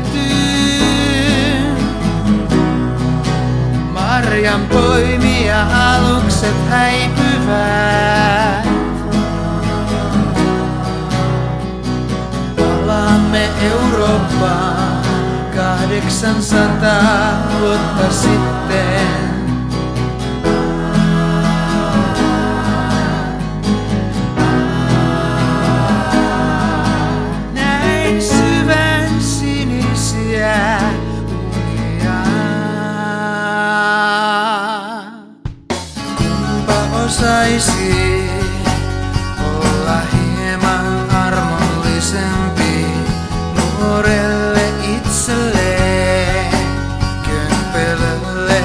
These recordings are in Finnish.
petyyn. Marjan poimia alukset häipyvät. Palaamme Eurooppaan 800 vuotta sitten. Osaisi olla hieman armollisempi nuorelle itselleen, kömpelölle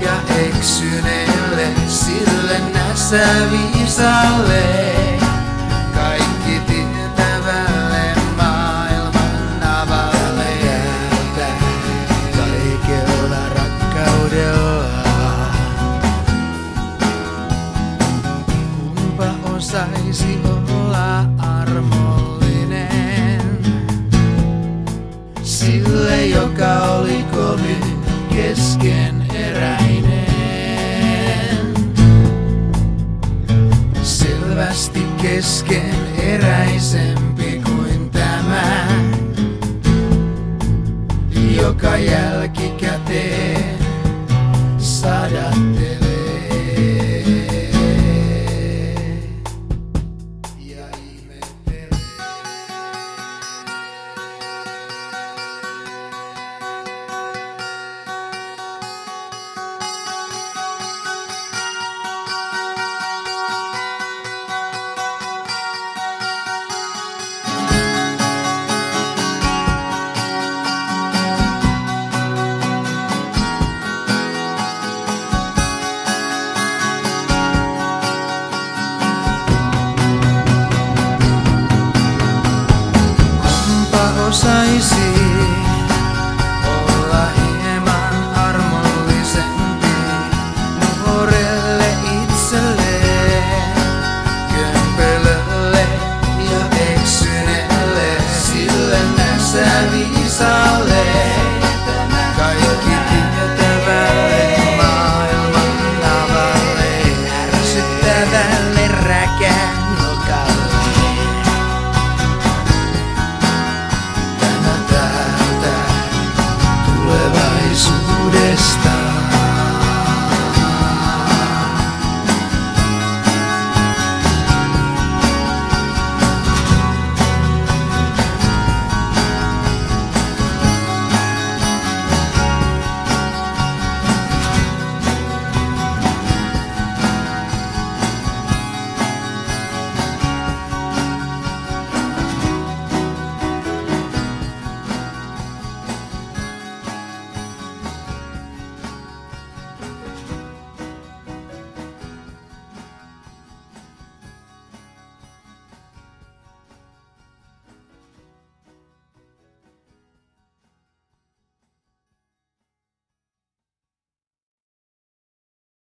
ja eksyneelle, sille näsäviisalle. Kaikki Osaisi olla armollinen sille, joka oli kovin keskeneräinen. Selvästi keskeneräisempi kuin tämä, joka jälkikäteen sadattelee.